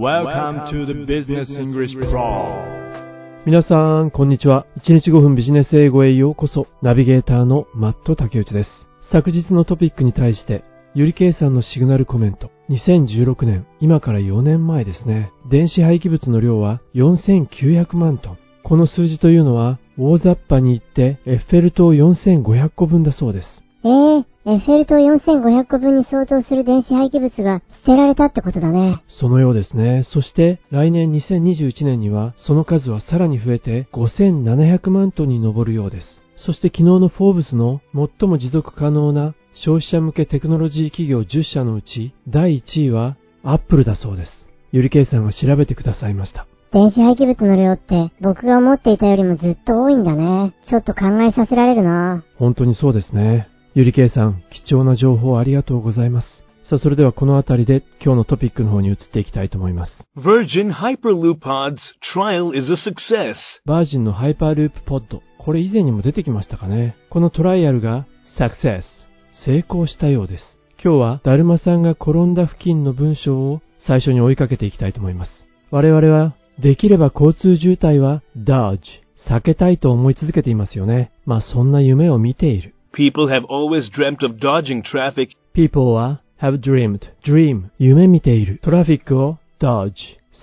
Welcome to the Business English Pro 皆さん、こんにちは。1日5分ビジネス英語へようこそ。ナビゲーターのマット竹内です。昨日のトピックに対して、ゆりけいさんのシグナルコメント。2016年、今から4年前ですね。電子廃棄物の量は4900万トン。この数字というのは、大雑把に言ってエッフェル塔4500個分だそうです。ええー、エッフェル塔4500個分に相当する電子廃棄物が捨てられたってことだね。そのようですね。そして来年2021年にはその数はさらに増えて5700万トンに上るようです。そして昨日のフォーブスの最も持続可能な消費者向けテクノロジー企業10社のうち第1位はアップルだそうです。ゆりけいさんが調べてくださいました。電子廃棄物の量って僕が思っていたよりもずっと多いんだね。ちょっと考えさせられるな。本当にそうですね。ゆりけいさん、貴重な情報ありがとうございます。さあ、それではこのあたりで今日のトピックの方に移っていきたいと思います。Virgin Hyperloop Pods trial is a success. バージンのハイパーループポッド。これ以前にも出てきましたかね。このトライアルが Success。成功したようです。今日はだるまさんが転んだ付近の文章を最初に追いかけていきたいと思います。我々はできれば交通渋滞は Dodge。避けたいと思い続けていますよね。まあそんな夢を見ている。People have always dreamt of dodging traffic. People は have dreamed, dream, 夢見ている。トラフィックを dodge,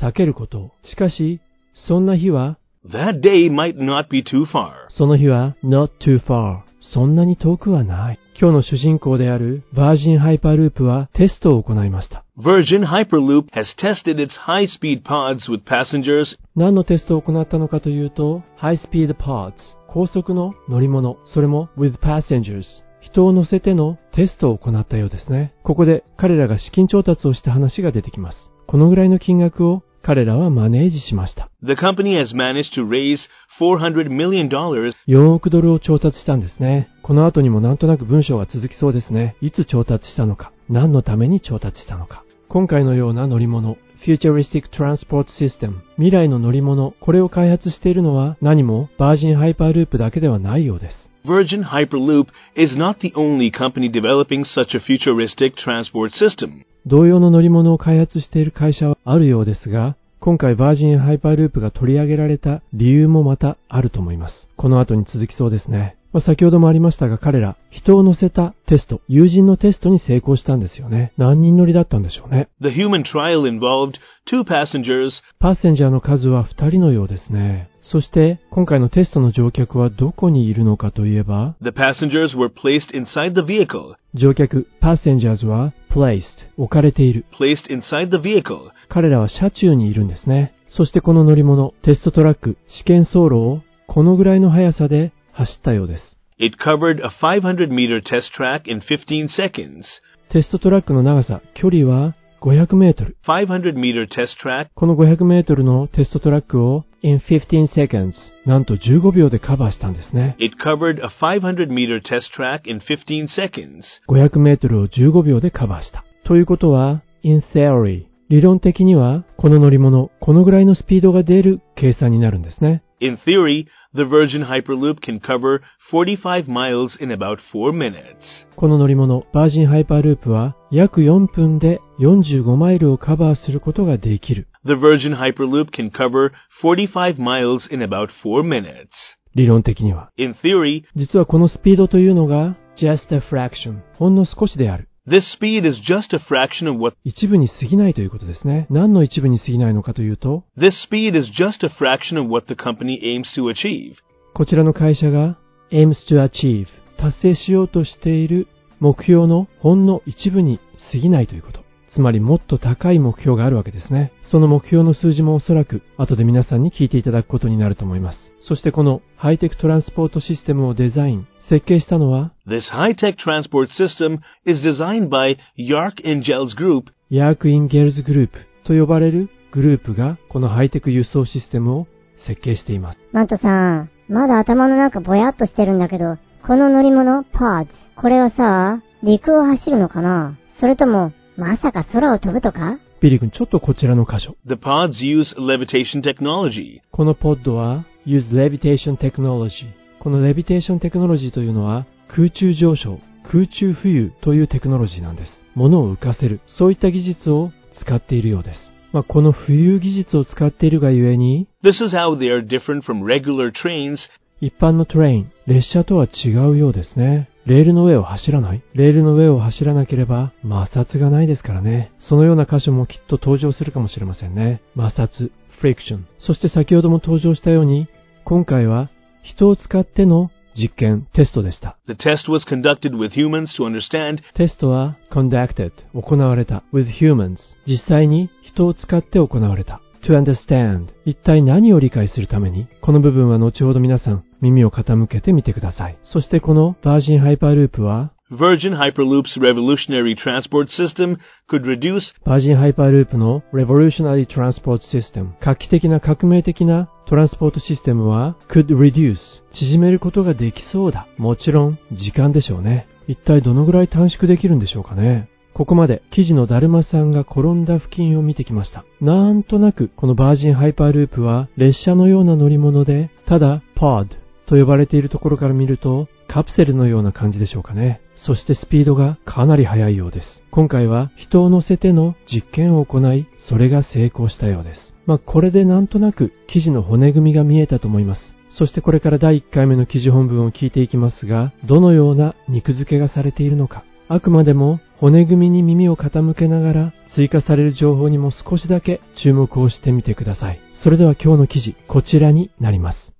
避けること。しかし、そんな日は That day might not be too far. その日は not too far, そんなに遠くはない。今日の主人公であるバージンハイパーループはテストを行いました。Virgin Hyperloop has tested its high-speed pods with passengers. 何のテストを行ったのかというと、high-speed pods 高速の乗り物、それも with passengers 人を乗せてのテストを行ったようですね。ここで彼らが資金調達をした話が出てきます。このぐらいの金額を彼らはマネージしました。The company has managed to raise400 million dollars. 4億ドルを調達したんですね。この後にもなんとなく文章が続きそうですね。いつ調達したのか、何のために調達したのか。今回のような乗り物、Futuristic Transport System. 未来の乗り物。これを開発しているのは何も？バージンハイパーループだけではないようです。Virgin Hyperloop is not the only company developing such a futuristic transport system. 同様の乗り物を開発している会社はあるようですが今回バージンハイパーループが取り上げられた理由もまたあると思います。この後に続きそうですねまあ、先ほどもありましたが彼ら、人を乗せたテスト、友人のテストに成功したんですよね。何人乗りだったんでしょうね。The human trial involved two passengers. パッセンジャーの数は2人のようですね。そして、今回のテストの乗客はどこにいるのかといえば、The passengers were placed inside the vehicle. 乗客、パッセンジャーズは placed、置かれている。placed inside the vehicle. 彼らは車中にいるんですね。そしてこの乗り物、テストトラック、試験走路をこのぐらいの速さで走ったようです。It covered a 500 meter test track in 15 seconds. テストトラックの長さ、距離は500メートル。500 meter test track. この500メートルのテストトラックを in 15 seconds なんと15秒でカバーしたんですね。It covered a 500 meter test track in 15 seconds. 500メートルを15秒でカバーした。ということは、in theory 理論的には、この乗り物、このぐらいのスピードが出る計算になるんですね。In theory, The Virgin Hyperloop can cover 45 miles in about 4 minutes. この乗り物、バージンハイパーループは約4分で45マイルをカバーすることができる。The Virgin Hyperloop can cover 45 miles in about 4 minutes. 理論的には。In theory, 実はこのスピードというのが just a fraction ほんの少しである。This speed is just a fraction of what 一部に過ぎないということですね。何の一部に過ぎないのかというと This speed is just a fraction of what the company aims to achieve. こちらの会社が aims to achieve 達成しようとしている目標のほんの一部に過ぎないということ。つまりもっと高い目標があるわけですね。その目標の数字もおそらく後で皆さんに聞いていただくことになると思います。そしてこのハイテクトランスポートシステムをデザイン、設計したのは This high-tech transport system is designed by Yark Ingels Group ヤーク・インゲルズグループと呼ばれるグループがこのハイテク輸送システムを設計しています。マントさん、まだ頭の中ぼやっとしてるんだけど、この乗り物、 pods、これはさ、陸を走るのかな？それとも、まさか空を飛ぶとか？ビリー君、ちょっとこちらの箇所。The pods use levitation technology. このポッドは use levitation technology この levitation technology というのは空中上昇、空中浮遊というテクノロジーなんです。物を浮かせる、そういった技術を使っているようです。まあ、この浮遊技術を使っているがゆえに、This is how they are different from regular trains 一般のトレイン、列車とは違うようですね。レールの上を走らない？レールの上を走らなければ摩擦がないですからね。そのような箇所もきっと登場するかもしれませんね。摩擦、friction。そして先ほども登場したように、今回は人を使っての実験、テストでした。The test was conducted with humans to understand テストは conducted 行われた with humans 実際に人を使って行われた to understand. 一体何を理解するために？この部分は後ほど皆さん耳を傾けてみてください。そしてこのバージンハイパーループは？Virgin Hyperloop's revolutionary transport system could reduce バージンハイパーループの Revolutionary Transport System 画期的な革命的な transport system は？could reduce 縮めることができそうだ。もちろん時間でしょうね。一体どのぐらい短縮できるんでしょうかね？ここまで記事のだるまさんが転んだ付近を見てきました。なんとなくこのバージンハイパーループは列車のような乗り物で、ただ pod と呼ばれているところから見るとカプセルのような感じでしょうかね。そしてスピードがかなり速いようです。今回は人を乗せての実験を行い、それが成功したようです。まあこれでなんとなく記事の骨組みが見えたと思います。そしてこれから第1回目の記事本文を聞いていきますが、どのような肉付けがされているのか、あくまでも骨組みに耳を傾けながら追加される情報にも少しだけ注目をしてみてください。それでは今日の記事、こちらになります。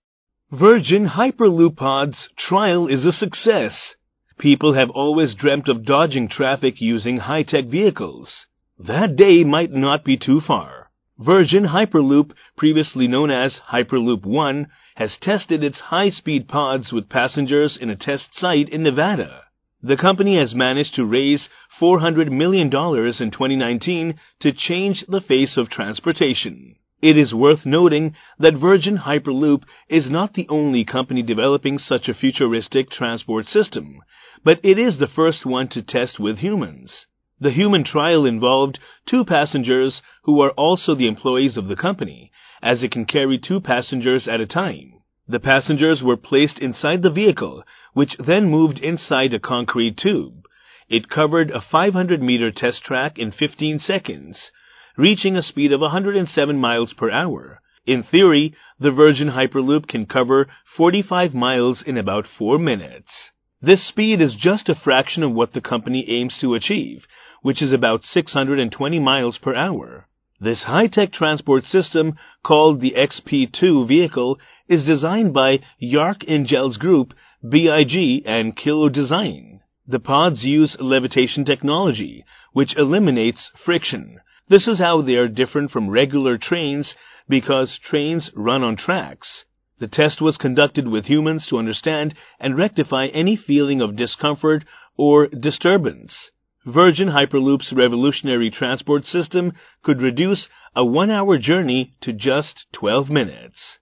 Virgin Hyperloop Pod's trial is a success. People have always dreamt of dodging traffic using high-tech vehicles. That day might not be too far. Virgin Hyperloop, previously known as Hyperloop One, has tested its high-speed pods with passengers in a test site in Nevada. The company has managed to raise $400 million in 2019 to change the face of transportation. It is worth noting that Virgin Hyperloop is not the only company developing such a futuristic transport system, but it is the first one to test with humans. The human trial involved two passengers who are also the employees of the company, as it can carry two passengers at a time. The passengers were placed inside the vehicle, which then moved inside a concrete tube. It covered a 500 meter test track in 15 seconds, reaching a speed of 107 miles per hour. In theory, the Virgin Hyperloop can cover 45 miles in about 4 minutes. This speed is just a fraction of what the company aims to achieve, which is about 620 miles per hour. This high-tech transport system, called the XP2 vehicle, is designed by Yark Ingels Group, BIG, and Kilo Design. The pods use levitation technology, which eliminates friction. This is how they are different from regular trains because trains run on tracks. The test was conducted with humans to understand and rectify any feeling of discomfort or disturbance. Virgin Hyperloop's revolutionary transport system could reduce a one hour journey to just 12 minutes.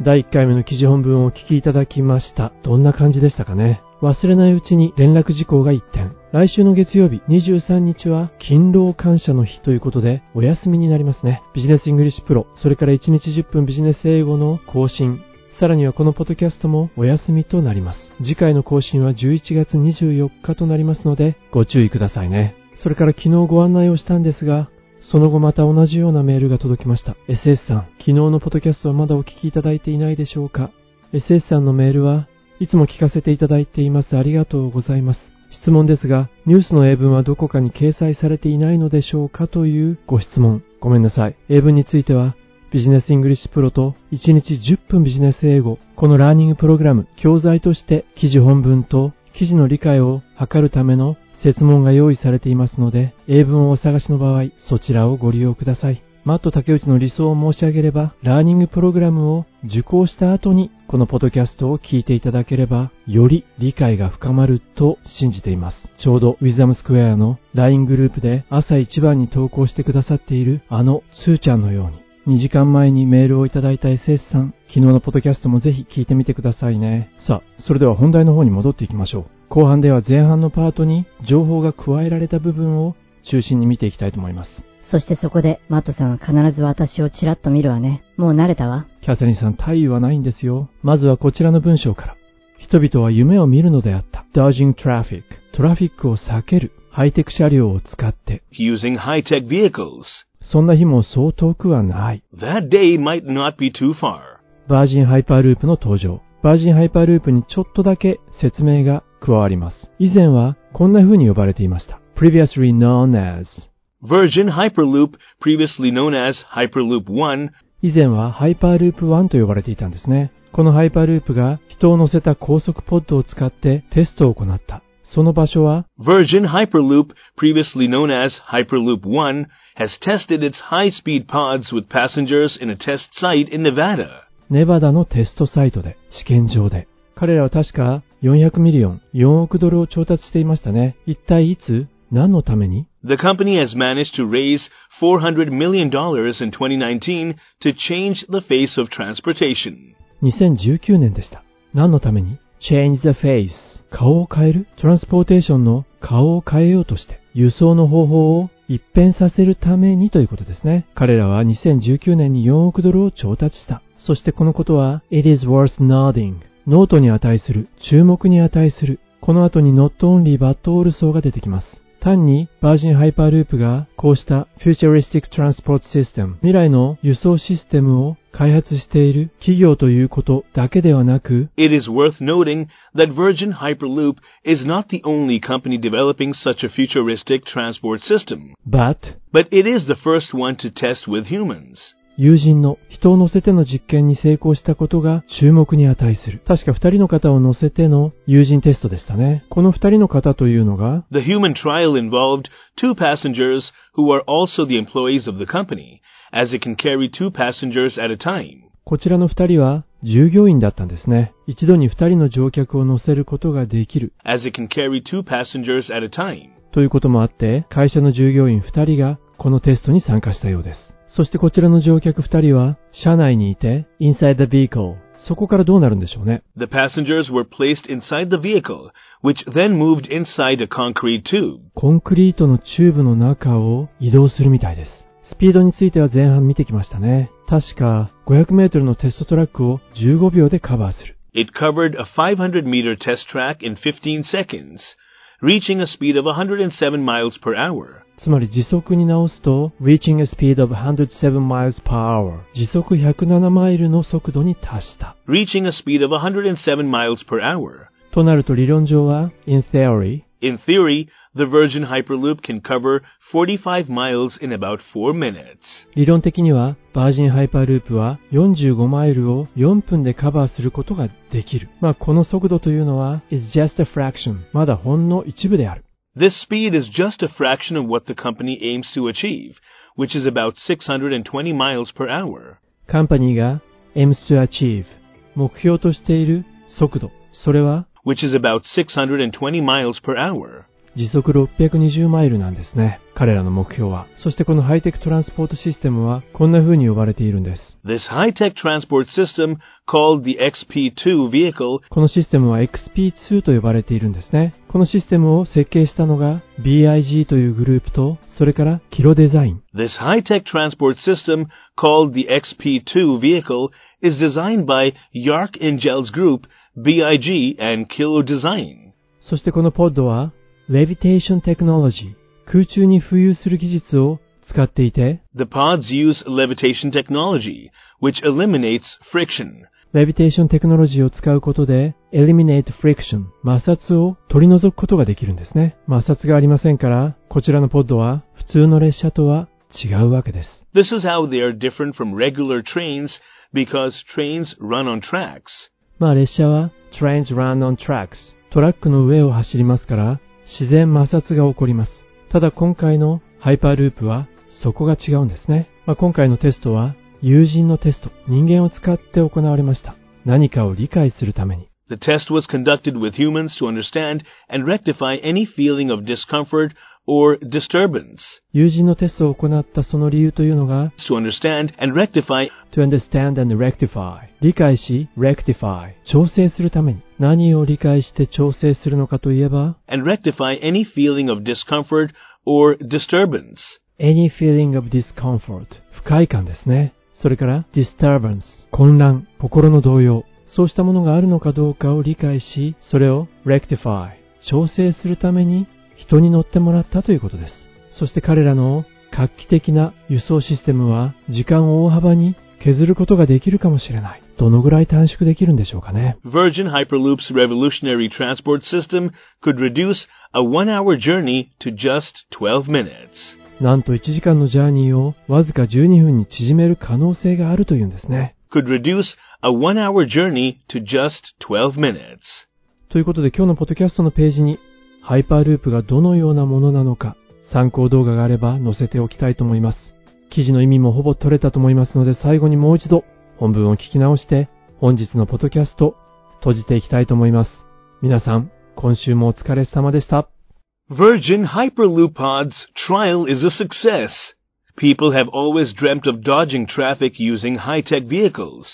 第1回目の記事本文をお聞きいただきました。どんな感じでしたかね？忘れないうちに連絡事項が一点。来週の月曜日23日は勤労感謝の日ということでお休みになりますね。ビジネスイングリッシュプロ、それから1日10分ビジネス英語の更新、さらにはこのポッドキャストもお休みとなります。次回の更新は11月24日となりますのでご注意くださいね。それから昨日ご案内をしたんですが、その後また同じようなメールが届きました。SS さん、昨日のポッドキャストはまだお聞きいただいていないでしょうか ?SS さんのメールはいつも聞かせていただいています。ありがとうございます。質問ですが、ニュースの英文はどこかに掲載されていないのでしょうかというご質問。ごめんなさい。英文については、ビジネスイングリッシュプロと1日10分ビジネス英語、このラーニングプログラム、教材として記事本文と記事の理解を図るための説問が用意されていますので、英文をお探しの場合、そちらをご利用ください。マット竹内の理想を申し上げれば、ラーニングプログラムを受講した後に、このポッドキャストを聞いていただければ、より理解が深まると信じています。ちょうど、ウィザムスクエアの LINE グループで朝一番に投稿してくださっているあのつーちゃんのように、2時間前にメールをいただいた SS さん、昨日のポッドキャストもぜひ聞いてみてくださいね。さあ、それでは本題の方に戻っていきましょう。後半では前半のパートに情報が加えられた部分を中心に見ていきたいと思います。そしてそこで、マットさんは必ず私をちらっと見るわね。もう慣れたわ。キャサリンさん、大意はないんですよ。まずはこちらの文章から。人々は夢を見るのであった。dodging traffic。トラフィックを避ける。ハイテク車両を使って、using high-tech vehicles. そんな日もそう遠くはない。That day might not be too far. バージンハイパーループの登場。バージンハイパーループにちょっとだけ説明が加わります。以前はこんな風に呼ばれていました。previously known as Virgin Hyperloop, previously known as Hyperloop 1, 以前はハイパーループ1と呼ばれていたんですね。このハイパーループが人を乗せた高速ポッドを使ってテストを行った。その場所は Virgin Hyperloop, previously known as Hyperloop 1, has tested its high-speed pods with passengers in a test site in Nevada. ネバダのテストサイトで、試験場で。彼らは確か400ミリオン、4億ドルを調達していましたね。一体いつ何のために The company has managed to raise $400 million in 2019 to change the face of transportation. 2019年でした。何のために ?change the face 顔を変える transportation の顔を変えようとして輸送の方法を一変させるためにということですね。彼らは2019年に4億ドルを調達した。そしてこのことは It is worth noting ノートに値する、注目に値する。この後に not only but also が出てきます。単にバージンハイパーループがこうした Futuristic Transport System 未来の輸送システムを開発している企業ということだけではなく It is worth noting that Virgin Hyperloop is not the only company developing such a futuristic transport system, but but it is the first one to test with humans. 友人の人を乗せての実験に成功したことが注目に値する。確か二人の方を乗せての友人テストでしたね。この二人の方というのが The human trial involved two passengers who are also the employees of the company, as it can carry two passengers at a time. こちらの二人は従業員だったんですね。一度に二人の乗客を乗せることができる。As it can carry two passengers at a time. ということもあって、会社の従業員二人がこのテストに参加したようです。そしてこちらの乗客二人は、車内にいて、inside the vehicle。そこからどうなるんでしょうね。The passengers were placed inside the vehicle, which then moved inside a concrete tube. コンクリートのチューブの中を移動するみたいです。スピードについては前半見てきましたね。確か500メートルのテストトラックを15秒でカバーする。It covered a 500 meter test track in 15 seconds, reaching a speed of 107 miles per hour. つまり時速に直すと、reaching a speed of 107 miles per hour。時速107マイルの速度に達した。 Reaching a speed of 107 miles per hour. となると理論上は、in theory、 In theory, the Virgin Hyperloop can cover 45 miles in about 4 minutes. 理論的には、バージンハイパーループは45マイルを4分でカバーすることができる。まあ、この速度というのは、is just a fraction。まだほんの一部である。 This speed is just a fraction of what the company aims to achieve, which is about 620 miles per hour. カンパニーが aims to achieve 目標としている速度。それは which is about 620 miles per hour. 時速620マイルなんですね。彼らの目標は。そしてこのハイテクトランスポートシステムはこんな風に呼ばれているんです。This high-tech transport system, called the XP2 vehicle, このシステムは XP2 と呼ばれているんですね。このシステムを設計したのが BIG というグループと、それからキロデザイン。this high-tech transport system, called the XP2 vehicle, is designed by Yark Ingel's group, BIG, and Kilo Design. そしてこのポッドは Levitation Technology 空中に浮遊する技術を使っていて The pods use levitation technology, which eliminates friction. Levitation テクノロジーを使うことで Eliminate Friction 摩擦を取り除くことができるんですね。摩擦がありませんから、こちらのポッドは普通の列車とは違うわけです。This is how they are different from regular trains because trains run on tracks. まあ列車は Trains run on tracks トラックの上を走りますから自然摩擦が起こります。ただ今回のハイパーループはそこが違うんですね。まあ、今回のテストは友人のテスト、人間を使って行われました。何かを理解するために。The test was conducted with humans to understand and rectify any feeling of discomfort or disturbance. 友人のテストを行ったその理由というのが To understand and rectify to understand and rectify 理解し rectify 調整するために何を理解して調整するのかといえば and rectify any feeling of discomfort or disturbance. any feeling of discomfort 不快感ですね。それから disturbance 混乱、心の動揺そうしたものがあるのかどうかを理解し、それを rectify 調整するために人に乗ってもらったということです。そして彼らの画期的な輸送システムは時間を大幅に削ることができるかもしれない。どのぐらい短縮できるんでしょうかね。Virgin Hyperloop's revolutionary transport system could reduce a one hour journey to just 12 minutes. なんと1時間のジャーニーをわずか12分に縮める可能性があるというんですね。Could reduce a one hour journey to just 12 minutes. ということで今日のポッドキャストのページにハイパーループがどのようなものなのか参考動画があれば載せておきたいと思います。記事の意味もほぼ取れたと思いますので最後にもう一度本文を聞き直して本日のポッドキャスト閉じていきたいと思います。皆さん、今週もお疲れ様でした。Virgin Hyperloop Pod's trial is a success. People have always dreamt of dodging traffic using high-tech vehicles.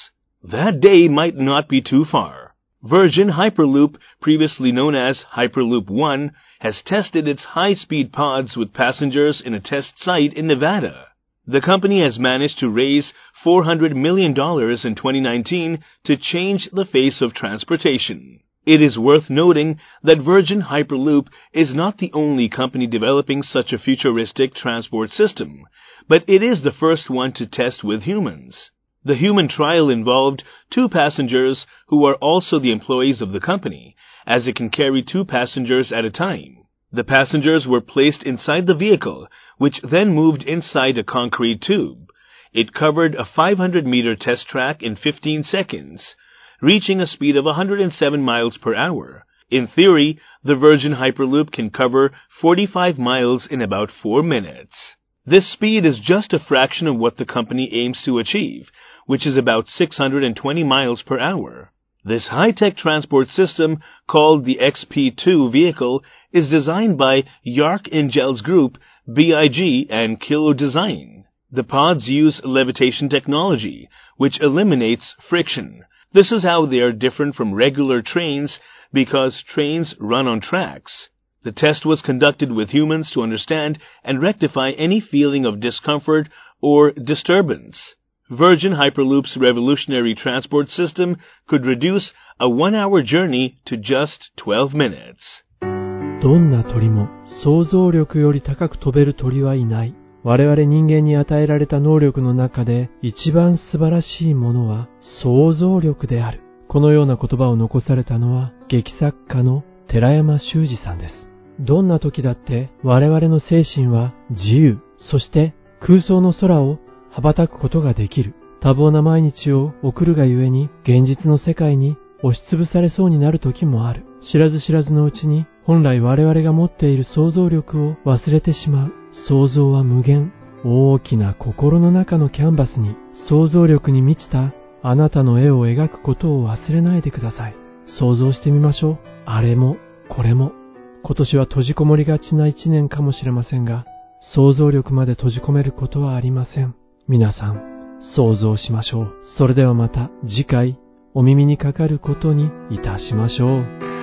That day might not be too far. Virgin Hyperloop, previously known as Hyperloop One, has tested its high-speed pods with passengers in a test site in Nevada. The company has managed to raise $400 million in 2019 to change the face of transportation. It is worth noting that Virgin Hyperloop is not the only company developing such a futuristic transport system, but it is the first one to test with humans. The human trial involved two passengers who are also the employees of the company, as it can carry two passengers at a time. The passengers were placed inside the vehicle, which then moved inside a concrete tube. It covered a 500 meter test track in 15 seconds, reaching a speed of 107 miles per hour. In theory, the Virgin Hyperloop can cover 45 miles in about 4 minutes. This speed is just a fraction of what the company aims to achieve, which is about 620 miles per hour. This high-tech transport system, called the XP2 vehicle, is designed by Yark Ingels Group, BIG, and Kilo Design. The pods use levitation technology, which eliminates friction. This is how they are different from regular trains because trains run on tracks. The test was conducted with humans to understand and rectify any feeling of discomfort or disturbance. Virgin Hyperloop's revolutionary transport system could reduce a one hour journey to just 12 minutes. どんな鳥も想像力より高く飛べる鳥はいない。我々人間に与えられた能力の中で一番素晴らしいものは想像力である。このような言葉を残されたのは劇作家の寺山修司さんです。どんな時だって我々の精神は自由、そして空想の空を羽ばたくことができる。多忙な毎日を送るがゆえに現実の世界に押しつぶされそうになる時もある。知らず知らずのうちに本来我々が持っている想像力を忘れてしまう。想像は無限。大きな心の中のキャンバスに想像力に満ちたあなたの絵を描くことを忘れないでください。想像してみましょう。あれも、これも。今年は閉じこもりがちな一年かもしれませんが、想像力まで閉じ込めることはありません。皆さん、想像しましょう。それではまた次回お耳にかかることにいたしましょう。